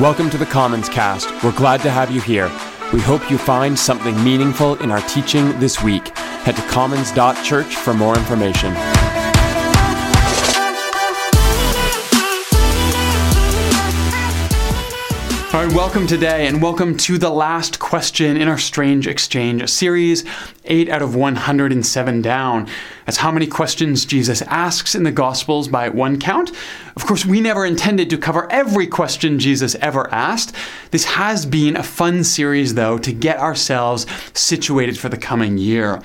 Welcome to the Commons Cast. We're glad to have you here. We hope you find something meaningful in our teaching this week. Head to commons.church for more information. All right, welcome today, and welcome to the last question in our Strange Exchange series, 8 out of 107 down. That's how many questions Jesus asks in the Gospels by one count. Of course, we never intended to cover every question Jesus ever asked. This has been a fun series, though, to get ourselves situated for the coming year.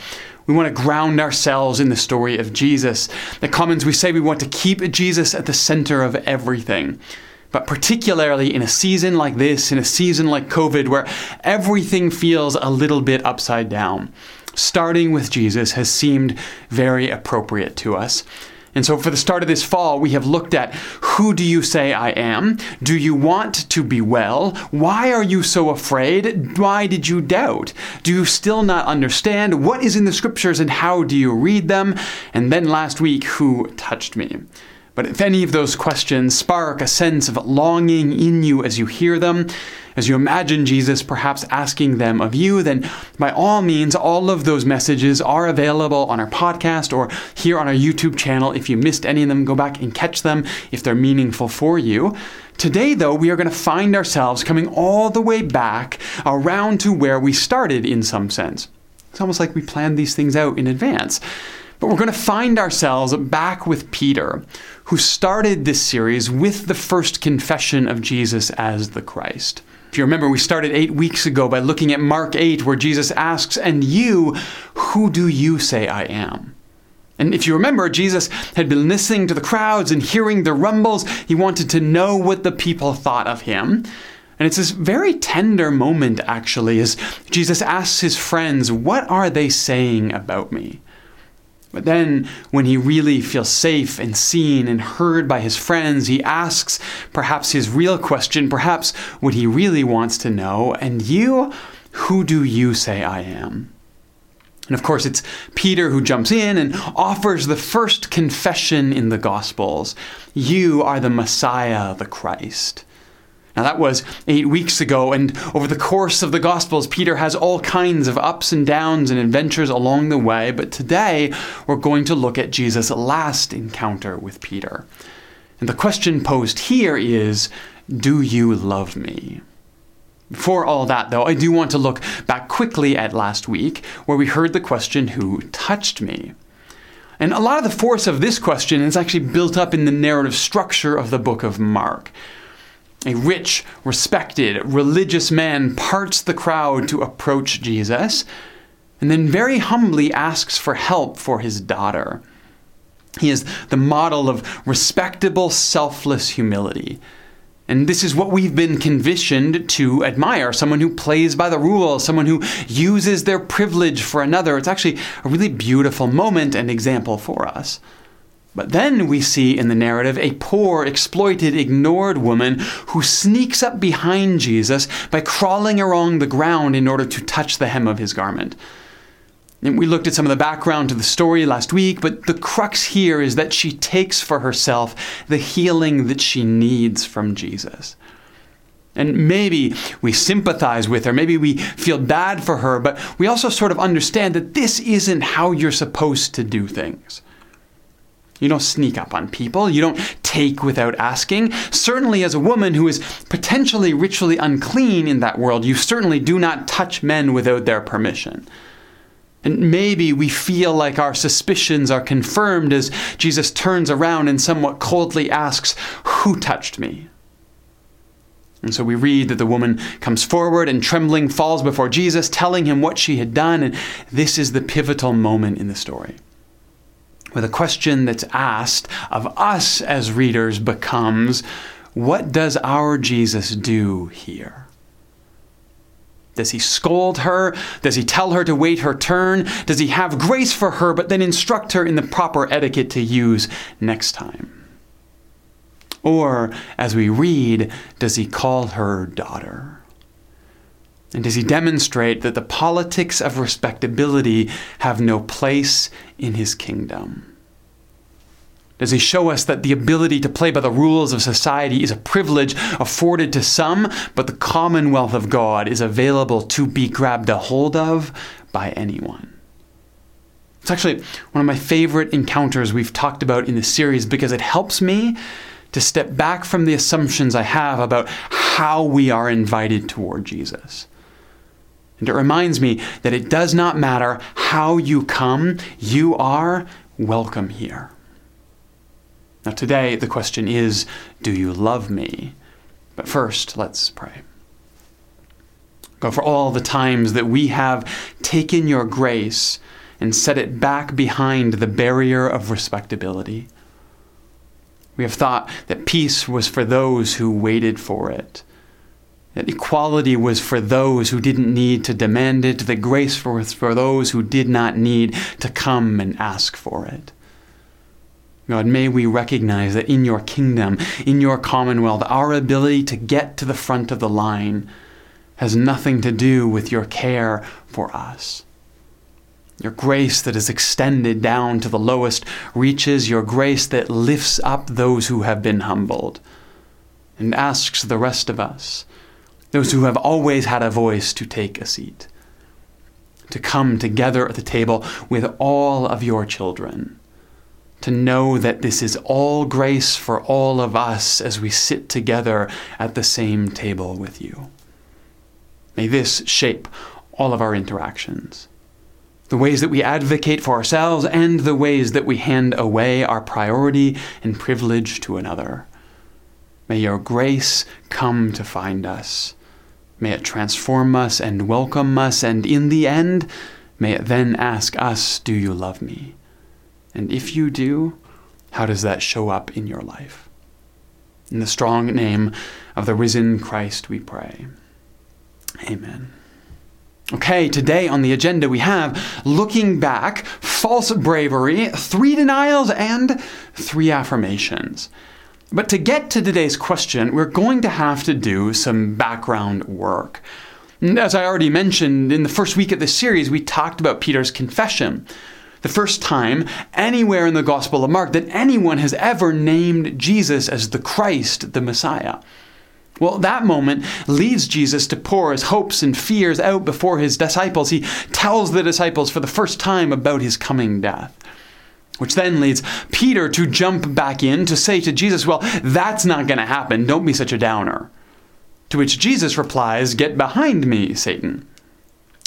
We want to ground ourselves in the story of Jesus. The Commons, we say we want to keep Jesus at the center of everything. But particularly in a season like this, in a season like COVID, where everything feels a little bit upside down, starting with Jesus has seemed very appropriate to us. And so, for the start of this fall, we have looked at who do you say I am? Do you want to be well? Why are you so afraid? Why did you doubt? Do you still not understand? What is in the scriptures and how do you read them? And then last week, who touched me? But if any of those questions spark a sense of longing in you as you hear them, as you imagine Jesus perhaps asking them of you, then by all means, all of those messages are available on our podcast or here on our YouTube channel. If you missed any of them, go back and catch them if they're meaningful for you. Today, though, we are going to find ourselves coming all the way back around to where we started in some sense. It's almost like we planned these things out in advance. But we're going to find ourselves back with Peter, who started this series with the first confession of Jesus as the Christ. If you remember, we started eight weeks ago by looking at Mark 8, where Jesus asks, And you, who do you say I am? And if you remember, Jesus had been listening to the crowds and hearing the rumbles. He wanted to know what the people thought of him. And it's this very tender moment, actually, as Jesus asks his friends, What are they saying about me? But then, when he really feels safe and seen and heard by his friends, he asks perhaps his real question, perhaps what he really wants to know And you, who do you say I am? And of course, it's Peter who jumps in and offers the first confession in the Gospels You are the Messiah, the Christ. Now, that was eight weeks ago, and over the course of the Gospels, Peter has all kinds of ups and downs and adventures along the way. But today, we're going to look at Jesus' last encounter with Peter. And the question posed here is Do you love me? Before all that, though, I do want to look back quickly at last week, where we heard the question Who touched me? And a lot of the force of this question is actually built up in the narrative structure of the book of Mark. A rich, respected, religious man parts the crowd to approach Jesus and then very humbly asks for help for his daughter. He is the model of respectable, selfless humility. And this is what we've been conditioned to admire someone who plays by the rules, someone who uses their privilege for another. It's actually a really beautiful moment and example for us. But then we see in the narrative a poor, exploited, ignored woman who sneaks up behind Jesus by crawling along the ground in order to touch the hem of his garment. And we looked at some of the background to the story last week, but the crux here is that she takes for herself the healing that she needs from Jesus. And maybe we sympathize with her, maybe we feel bad for her, but we also sort of understand that this isn't how you're supposed to do things. You don't sneak up on people. You don't take without asking. Certainly, as a woman who is potentially ritually unclean in that world, you certainly do not touch men without their permission. And maybe we feel like our suspicions are confirmed as Jesus turns around and somewhat coldly asks, Who touched me? And so we read that the woman comes forward and trembling falls before Jesus, telling him what she had done. And this is the pivotal moment in the story where the question that's asked of us as readers becomes what does our Jesus do here? Does he scold her? Does he tell her to wait her turn? Does he have grace for her, but then instruct her in the proper etiquette to use next time? Or, as we read, does he call her daughter? And does he demonstrate that the politics of respectability have no place in his kingdom? Does he show us that the ability to play by the rules of society is a privilege afforded to some, but the commonwealth of God is available to be grabbed a hold of by anyone? It's actually one of my favorite encounters we've talked about in the series because it helps me to step back from the assumptions I have about how we are invited toward Jesus. And it reminds me that it does not matter how you come, you are welcome here. Now, today, the question is Do you love me? But first, let's pray. God, for all the times that we have taken your grace and set it back behind the barrier of respectability. We have thought that peace was for those who waited for it, equality was for those who didn't need to demand it, that grace was for those who did not need to come and ask for it. God, may we recognize that in your kingdom, in your commonwealth, our ability to get to the front of the line has nothing to do with your care for us. Your grace that is extended down to the lowest reaches, your grace that lifts up those who have been humbled and asks the rest of us, those who have always had a voice, to take a seat, to come together at the table with all of your children to know that this is all grace for all of us as we sit together at the same table with you. May this shape all of our interactions. The ways that we advocate for ourselves and the ways that we hand away our priority and privilege to another. May your grace come to find us. May it transform us and welcome us, and in the end, may it then ask us, Do you love me? And if you do, how does that show up in your life? In the strong name of the risen Christ, we pray. Amen. Okay, today on the agenda we have looking back, false bravery, three denials, and three affirmations. But to get to today's question, we're going to have to do some background work. As I already mentioned, in the first week of this series, we talked about Peter's confession the first time anywhere in the Gospel of Mark that anyone has ever named Jesus as the Christ, the Messiah. Well, that moment leads Jesus to pour his hopes and fears out before his disciples. He tells the disciples for the first time about his coming death. Which then leads Peter to jump back in to say to Jesus, Well, that's not going to happen. Don't be such a downer. To which Jesus replies, Get behind me, Satan.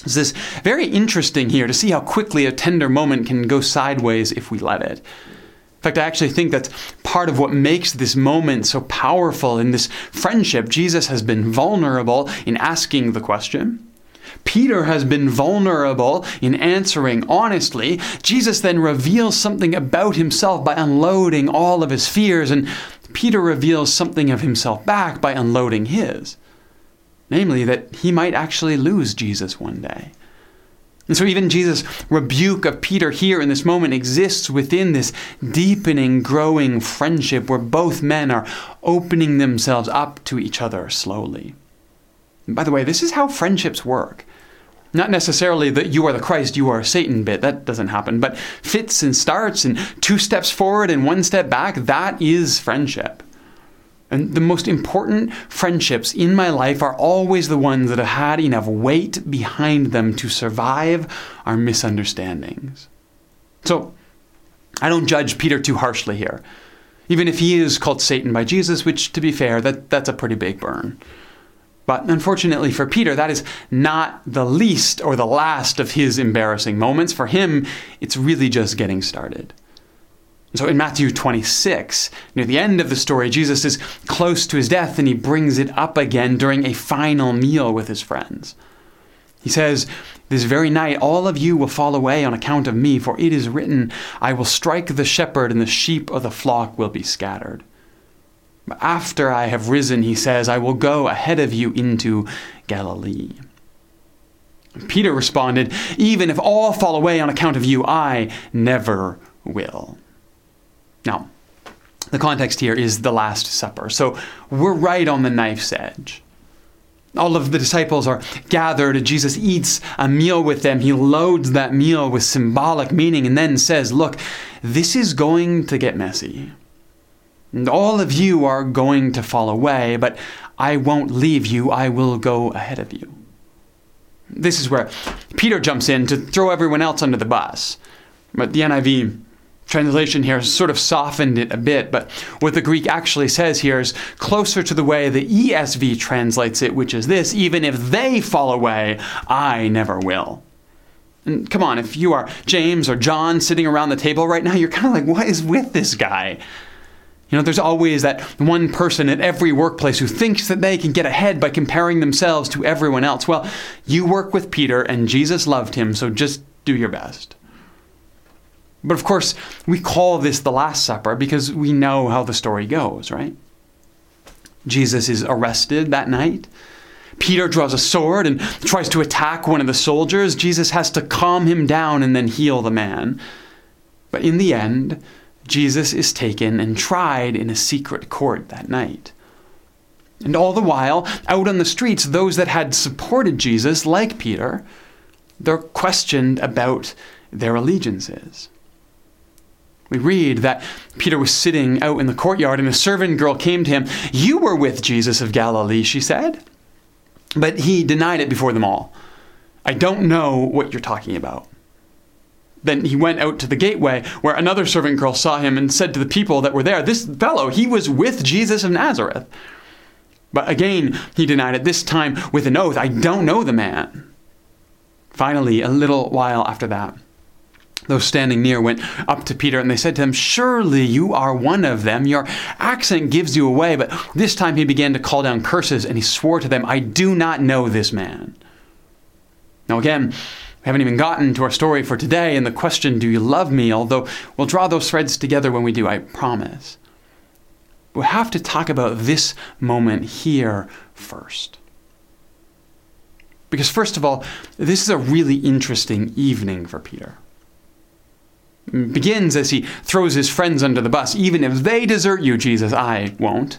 It's this very interesting here to see how quickly a tender moment can go sideways if we let it. In fact, I actually think that's part of what makes this moment so powerful in this friendship. Jesus has been vulnerable in asking the question. Peter has been vulnerable in answering honestly. Jesus then reveals something about himself by unloading all of his fears, and Peter reveals something of himself back by unloading his namely, that he might actually lose Jesus one day. And so, even Jesus' rebuke of Peter here in this moment exists within this deepening, growing friendship where both men are opening themselves up to each other slowly. By the way, this is how friendships work. Not necessarily that you are the Christ, you are Satan bit, that doesn't happen, but fits and starts and two steps forward and one step back, that is friendship. And the most important friendships in my life are always the ones that have had enough weight behind them to survive our misunderstandings. So, I don't judge Peter too harshly here. Even if he is called Satan by Jesus, which, to be fair, that, that's a pretty big burn. But unfortunately for Peter, that is not the least or the last of his embarrassing moments. For him, it's really just getting started. So in Matthew 26, near the end of the story, Jesus is close to his death and he brings it up again during a final meal with his friends. He says, This very night all of you will fall away on account of me, for it is written, I will strike the shepherd, and the sheep of the flock will be scattered. After I have risen, he says, I will go ahead of you into Galilee. Peter responded, Even if all fall away on account of you, I never will. Now, the context here is the Last Supper. So we're right on the knife's edge. All of the disciples are gathered. Jesus eats a meal with them. He loads that meal with symbolic meaning and then says, Look, this is going to get messy. All of you are going to fall away, but I won't leave you. I will go ahead of you. This is where Peter jumps in to throw everyone else under the bus. But the NIV translation here sort of softened it a bit, but what the Greek actually says here is closer to the way the ESV translates it, which is this even if they fall away, I never will. And come on, if you are James or John sitting around the table right now, you're kind of like, what is with this guy? You know, there's always that one person at every workplace who thinks that they can get ahead by comparing themselves to everyone else. Well, you work with Peter, and Jesus loved him, so just do your best. But of course, we call this the Last Supper because we know how the story goes, right? Jesus is arrested that night. Peter draws a sword and tries to attack one of the soldiers. Jesus has to calm him down and then heal the man. But in the end, Jesus is taken and tried in a secret court that night. And all the while, out on the streets, those that had supported Jesus, like Peter, they're questioned about their allegiances. We read that Peter was sitting out in the courtyard and a servant girl came to him. You were with Jesus of Galilee, she said. But he denied it before them all. I don't know what you're talking about. Then he went out to the gateway where another servant girl saw him and said to the people that were there, This fellow, he was with Jesus of Nazareth. But again, he denied it, this time with an oath, I don't know the man. Finally, a little while after that, those standing near went up to Peter and they said to him, Surely you are one of them. Your accent gives you away. But this time he began to call down curses and he swore to them, I do not know this man. Now, again, we haven't even gotten to our story for today and the question, Do you love me? Although we'll draw those threads together when we do, I promise. We have to talk about this moment here first. Because, first of all, this is a really interesting evening for Peter begins as he throws his friends under the bus. Even if they desert you, Jesus, I won't.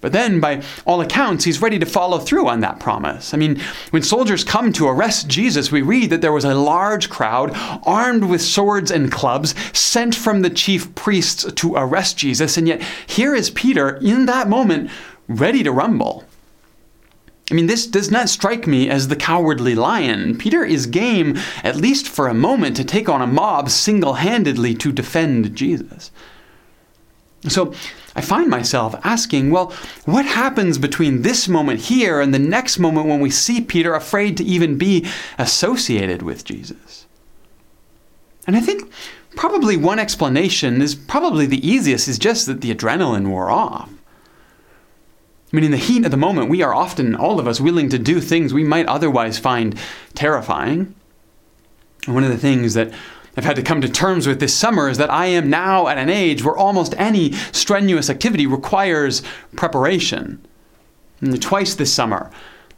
But then, by all accounts, he's ready to follow through on that promise. I mean, when soldiers come to arrest Jesus, we read that there was a large crowd armed with swords and clubs sent from the chief priests to arrest Jesus. And yet, here is Peter in that moment ready to rumble. I mean, this does not strike me as the cowardly lion. Peter is game, at least for a moment, to take on a mob single handedly to defend Jesus. So I find myself asking, well, what happens between this moment here and the next moment when we see Peter afraid to even be associated with Jesus? And I think probably one explanation is probably the easiest is just that the adrenaline wore off. I mean, in the heat of the moment, we are often, all of us, willing to do things we might otherwise find terrifying. One of the things that I've had to come to terms with this summer is that I am now at an age where almost any strenuous activity requires preparation. And twice this summer,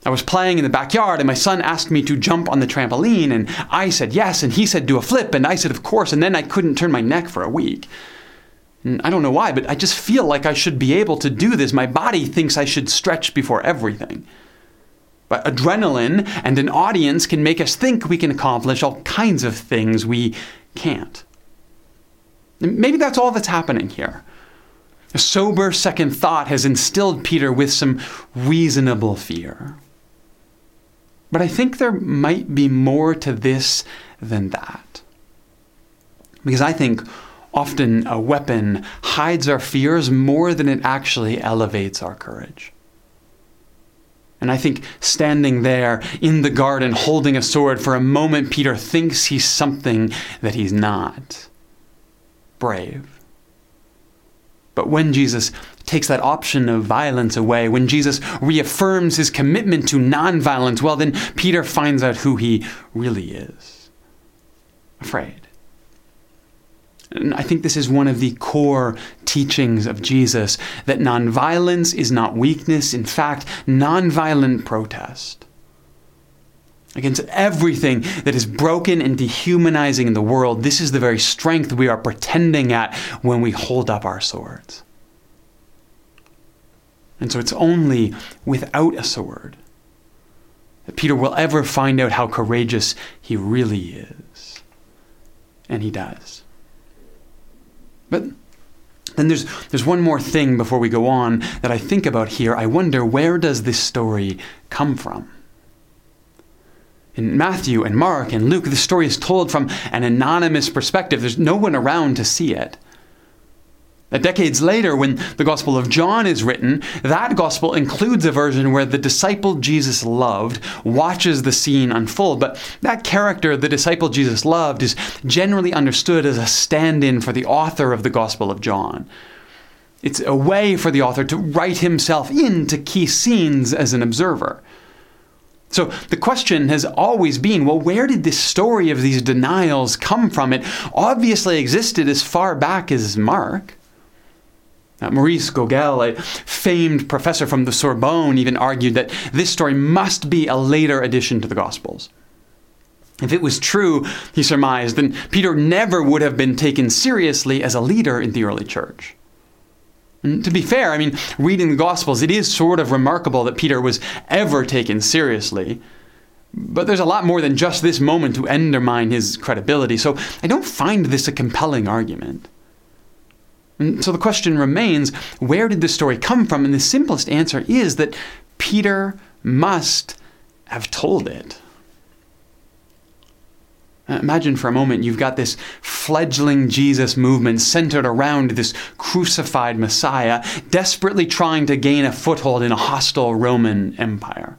I was playing in the backyard and my son asked me to jump on the trampoline, and I said yes, and he said do a flip, and I said of course, and then I couldn't turn my neck for a week. I don't know why, but I just feel like I should be able to do this. My body thinks I should stretch before everything. But adrenaline and an audience can make us think we can accomplish all kinds of things we can't. Maybe that's all that's happening here. A sober second thought has instilled Peter with some reasonable fear. But I think there might be more to this than that. Because I think often a weapon hides our fears more than it actually elevates our courage. And I think standing there in the garden holding a sword, for a moment, Peter thinks he's something that he's not brave. But when Jesus takes that option of violence away, when Jesus reaffirms his commitment to nonviolence, well, then Peter finds out who he really is afraid. And I think this is one of the core teachings of Jesus that nonviolence is not weakness, in fact, nonviolent protest against everything that is broken and dehumanizing in the world. This is the very strength we are pretending at when we hold up our swords. And so it's only without a sword that Peter will ever find out how courageous he really is. And he does. But then there's, there's one more thing before we go on that I think about here. I wonder where does this story come from? In Matthew and Mark and Luke, the story is told from an anonymous perspective. There's no one around to see it. Decades later, when the Gospel of John is written, that Gospel includes a version where the disciple Jesus loved watches the scene unfold. But that character, the disciple Jesus loved, is generally understood as a stand in for the author of the Gospel of John. It's a way for the author to write himself into key scenes as an observer. So the question has always been well, where did this story of these denials come from? It obviously existed as far back as Mark. Maurice Goguel, a famed professor from the Sorbonne, even argued that this story must be a later addition to the Gospels. If it was true, he surmised, then Peter never would have been taken seriously as a leader in the early church. And to be fair, I mean, reading the Gospels, it is sort of remarkable that Peter was ever taken seriously. But there's a lot more than just this moment to undermine his credibility, so I don't find this a compelling argument. And so the question remains where did this story come from? And the simplest answer is that Peter must have told it. Imagine for a moment you've got this fledgling Jesus movement centered around this crucified Messiah, desperately trying to gain a foothold in a hostile Roman Empire.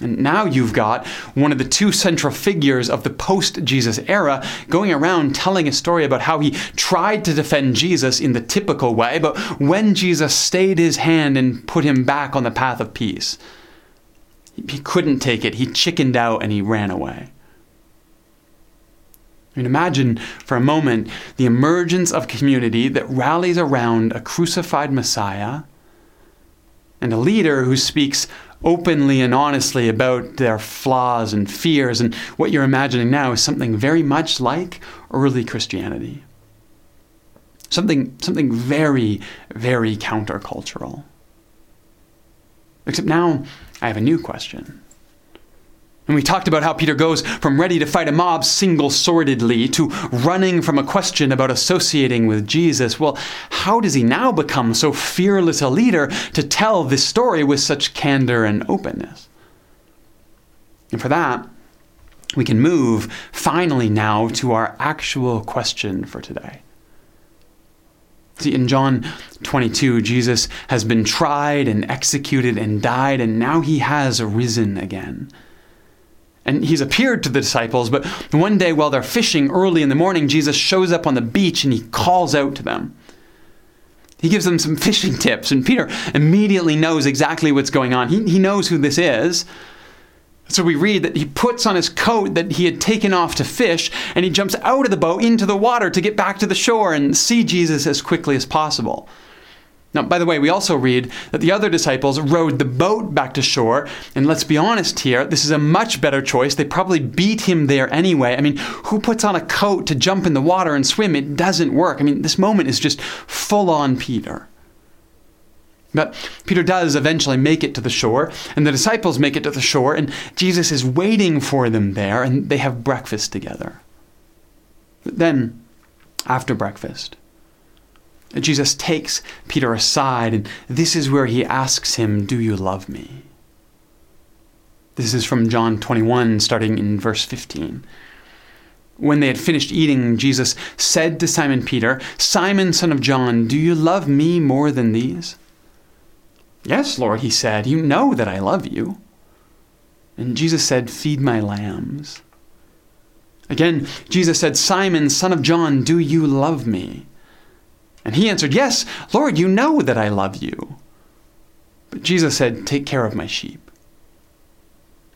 And now you've got one of the two central figures of the post Jesus era going around telling a story about how he tried to defend Jesus in the typical way, but when Jesus stayed his hand and put him back on the path of peace, he couldn't take it. He chickened out and he ran away. I mean, imagine for a moment the emergence of community that rallies around a crucified Messiah and a leader who speaks openly and honestly about their flaws and fears. And what you're imagining now is something very much like early Christianity. Something, something very, very countercultural. Except now I have a new question. And we talked about how Peter goes from ready to fight a mob single swordedly to running from a question about associating with Jesus. Well, how does he now become so fearless a leader to tell this story with such candor and openness? And for that, we can move finally now to our actual question for today. See, in John 22, Jesus has been tried and executed and died, and now he has risen again. And he's appeared to the disciples, but one day while they're fishing early in the morning, Jesus shows up on the beach and he calls out to them. He gives them some fishing tips, and Peter immediately knows exactly what's going on. He, he knows who this is. So we read that he puts on his coat that he had taken off to fish, and he jumps out of the boat into the water to get back to the shore and see Jesus as quickly as possible. Now, by the way, we also read that the other disciples rowed the boat back to shore. And let's be honest here, this is a much better choice. They probably beat him there anyway. I mean, who puts on a coat to jump in the water and swim? It doesn't work. I mean, this moment is just full on Peter. But Peter does eventually make it to the shore, and the disciples make it to the shore, and Jesus is waiting for them there, and they have breakfast together. But then, after breakfast, Jesus takes Peter aside, and this is where he asks him, Do you love me? This is from John 21, starting in verse 15. When they had finished eating, Jesus said to Simon Peter, Simon, son of John, do you love me more than these? Yes, Lord, he said, You know that I love you. And Jesus said, Feed my lambs. Again, Jesus said, Simon, son of John, do you love me? And he answered, Yes, Lord, you know that I love you. But Jesus said, Take care of my sheep.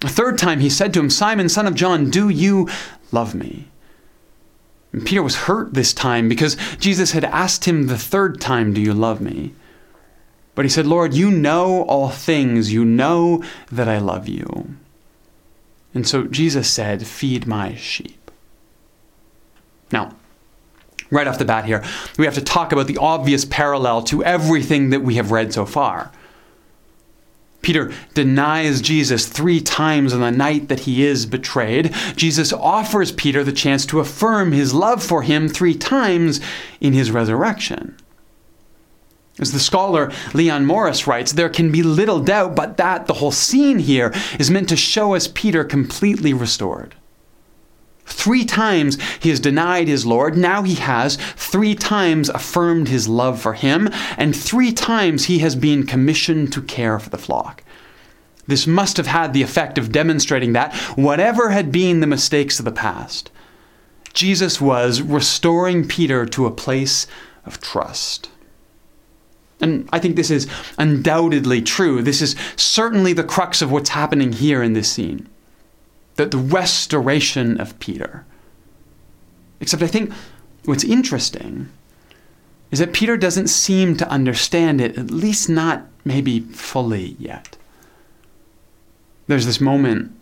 A third time he said to him, Simon, son of John, do you love me? And Peter was hurt this time because Jesus had asked him the third time, Do you love me? But he said, Lord, you know all things. You know that I love you. And so Jesus said, Feed my sheep. Now, Right off the bat here, we have to talk about the obvious parallel to everything that we have read so far. Peter denies Jesus three times on the night that he is betrayed. Jesus offers Peter the chance to affirm his love for him three times in his resurrection. As the scholar Leon Morris writes, there can be little doubt but that the whole scene here is meant to show us Peter completely restored. Three times he has denied his Lord. Now he has three times affirmed his love for him, and three times he has been commissioned to care for the flock. This must have had the effect of demonstrating that, whatever had been the mistakes of the past, Jesus was restoring Peter to a place of trust. And I think this is undoubtedly true. This is certainly the crux of what's happening here in this scene the, the restoration of Peter. Except I think what's interesting is that Peter doesn't seem to understand it, at least not maybe fully yet. There's this moment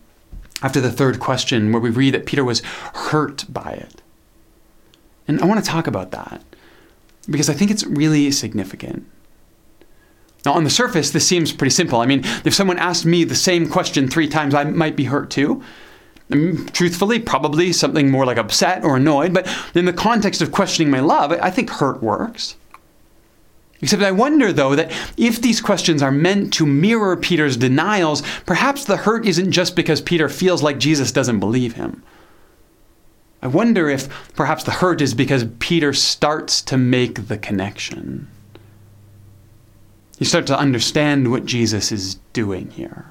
after the third question where we read that Peter was hurt by it. And I want to talk about that because I think it's really significant. Now, on the surface, this seems pretty simple. I mean, if someone asked me the same question three times, I might be hurt too. I mean, truthfully, probably something more like upset or annoyed, but in the context of questioning my love, I think hurt works. Except I wonder, though, that if these questions are meant to mirror Peter's denials, perhaps the hurt isn't just because Peter feels like Jesus doesn't believe him. I wonder if perhaps the hurt is because Peter starts to make the connection. You start to understand what Jesus is doing here.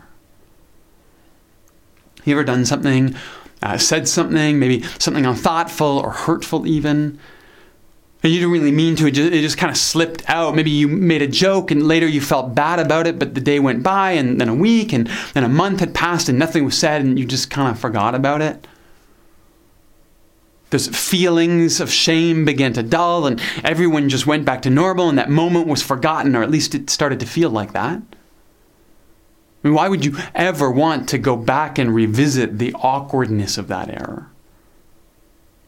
You ever done something, uh, said something, maybe something unthoughtful or hurtful even? And you didn't really mean to, it just, it just kind of slipped out. Maybe you made a joke and later you felt bad about it, but the day went by and then a week and then a month had passed and nothing was said and you just kind of forgot about it those feelings of shame began to dull and everyone just went back to normal and that moment was forgotten, or at least it started to feel like that. I mean, why would you ever want to go back and revisit the awkwardness of that error?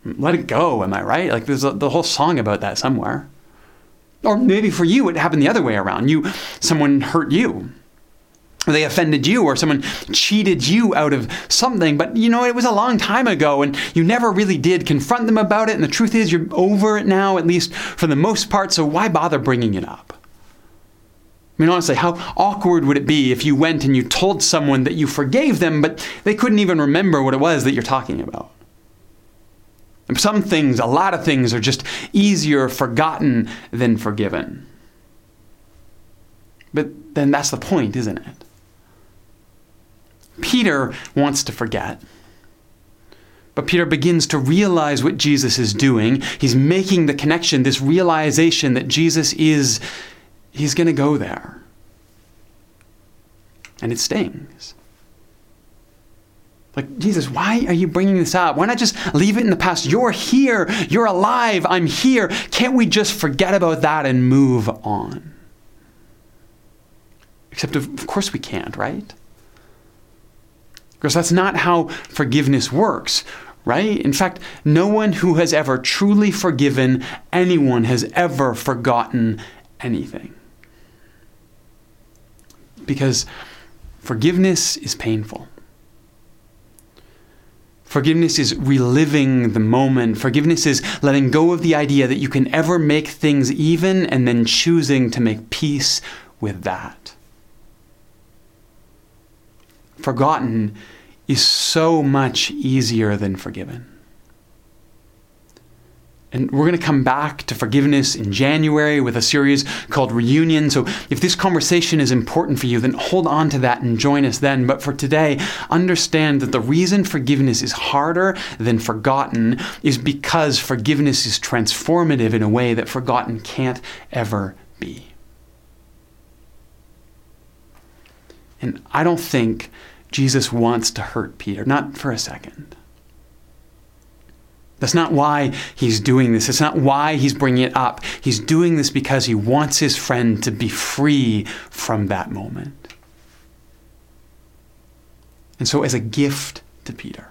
Let it go, am I right? Like there's a, the whole song about that somewhere. Or maybe for you it happened the other way around. You someone hurt you they offended you or someone cheated you out of something, but you know, it was a long time ago and you never really did confront them about it. And the truth is, you're over it now, at least for the most part, so why bother bringing it up? I mean, honestly, how awkward would it be if you went and you told someone that you forgave them, but they couldn't even remember what it was that you're talking about? Some things, a lot of things, are just easier forgotten than forgiven. But then that's the point, isn't it? Peter wants to forget. But Peter begins to realize what Jesus is doing. He's making the connection, this realization that Jesus is, he's going to go there. And it stings. Like, Jesus, why are you bringing this up? Why not just leave it in the past? You're here. You're alive. I'm here. Can't we just forget about that and move on? Except, of course, we can't, right? Because that's not how forgiveness works, right? In fact, no one who has ever truly forgiven anyone has ever forgotten anything. Because forgiveness is painful. Forgiveness is reliving the moment. Forgiveness is letting go of the idea that you can ever make things even and then choosing to make peace with that forgotten is so much easier than forgiven. And we're going to come back to forgiveness in January with a series called Reunion. So if this conversation is important for you, then hold on to that and join us then. But for today, understand that the reason forgiveness is harder than forgotten is because forgiveness is transformative in a way that forgotten can't ever be. And I don't think Jesus wants to hurt Peter, not for a second. That's not why he's doing this. It's not why he's bringing it up. He's doing this because he wants his friend to be free from that moment. And so, as a gift to Peter,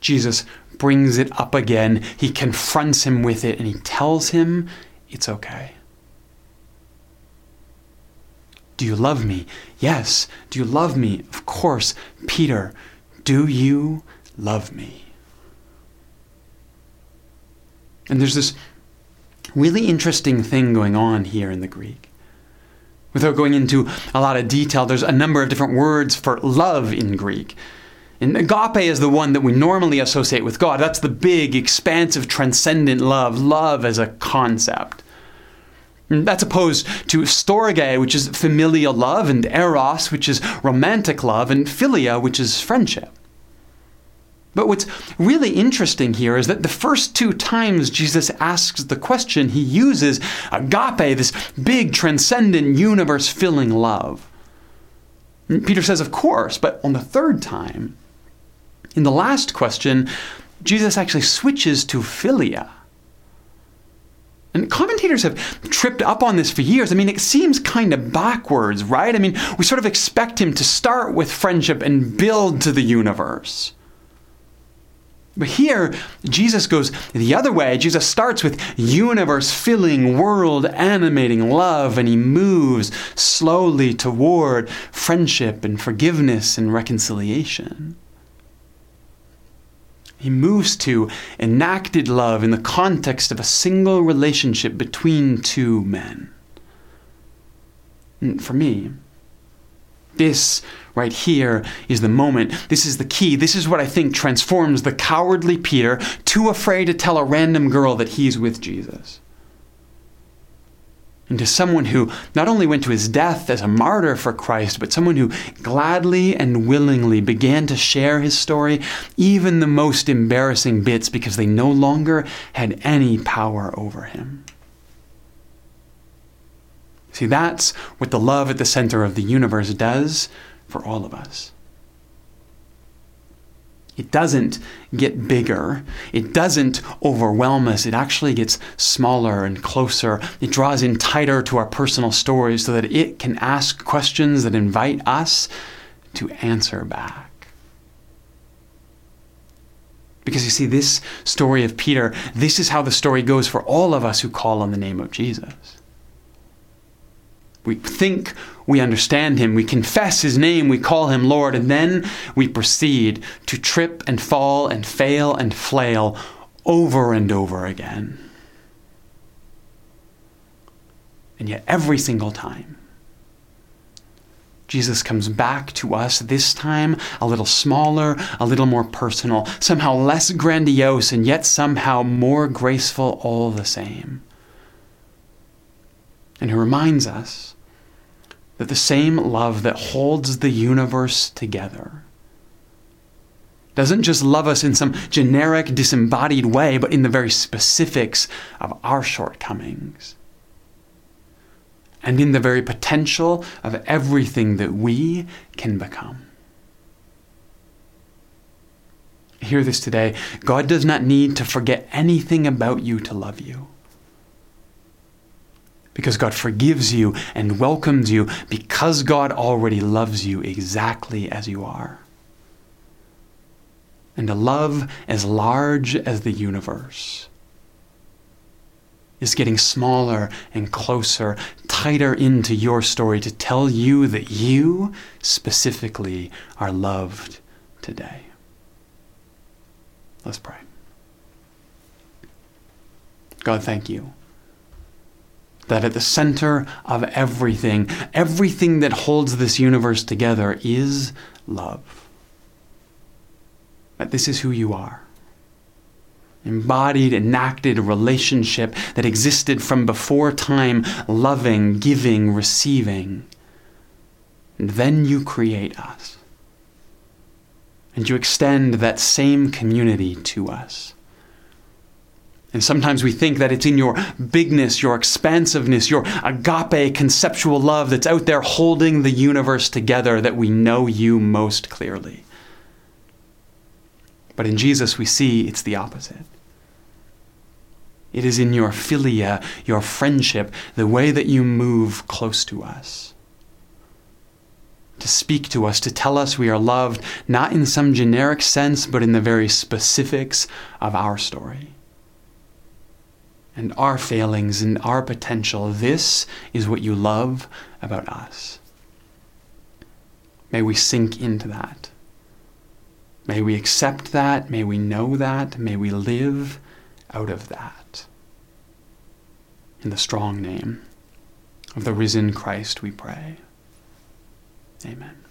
Jesus brings it up again. He confronts him with it and he tells him it's okay. Do you love me? Yes. Do you love me? Of course. Peter, do you love me? And there's this really interesting thing going on here in the Greek. Without going into a lot of detail, there's a number of different words for love in Greek. And agape is the one that we normally associate with God. That's the big, expansive, transcendent love, love as a concept. And that's opposed to storge, which is familial love, and eros, which is romantic love, and philia, which is friendship. But what's really interesting here is that the first two times Jesus asks the question, he uses agape, this big, transcendent, universe filling love. Mm, Peter says, Of course, but on the third time, in the last question, Jesus actually switches to philia. And commentators have tripped up on this for years. I mean, it seems kind of backwards, right? I mean, we sort of expect him to start with friendship and build to the universe. But here, Jesus goes the other way. Jesus starts with universe filling, world animating love, and he moves slowly toward friendship and forgiveness and reconciliation. He moves to enacted love in the context of a single relationship between two men. And for me, this right here is the moment. This is the key. This is what I think transforms the cowardly Peter, too afraid to tell a random girl that he's with Jesus into someone who not only went to his death as a martyr for Christ, but someone who gladly and willingly began to share his story, even the most embarrassing bits, because they no longer had any power over him. See, that's what the love at the center of the universe does for all of us. It doesn't get bigger. It doesn't overwhelm us. It actually gets smaller and closer. It draws in tighter to our personal stories so that it can ask questions that invite us to answer back. Because you see, this story of Peter, this is how the story goes for all of us who call on the name of Jesus. We think we understand him, we confess his name, we call him Lord, and then we proceed to trip and fall and fail and flail over and over again. And yet, every single time, Jesus comes back to us, this time a little smaller, a little more personal, somehow less grandiose, and yet somehow more graceful all the same. And who reminds us that the same love that holds the universe together doesn't just love us in some generic, disembodied way, but in the very specifics of our shortcomings. And in the very potential of everything that we can become. Hear this today. God does not need to forget anything about you to love you because God forgives you and welcomes you because God already loves you exactly as you are. And a love as large as the universe is getting smaller and closer, tighter into your story to tell you that you specifically are loved today. Let's pray. God, thank you that at the center of everything, everything that holds this universe together is love. That this is who you are. Embodied, enacted relationship that existed from before time, loving, giving, receiving. And then you create us. And you extend that same community to us. And sometimes we think that it's in your bigness, your expansiveness, your agape conceptual love that's out there holding the universe together that we know you most clearly. But in Jesus, we see it's the opposite. It is in your philia, your friendship, the way that you move close to us. to speak to us, to tell us we are loved, not in some generic sense, but in the very specifics of our story and our failings and our potential. This is what you love about us. May we sink into that. May we accept that. May we know that. May we live out of that. In the strong name of the risen Christ, we pray. Amen.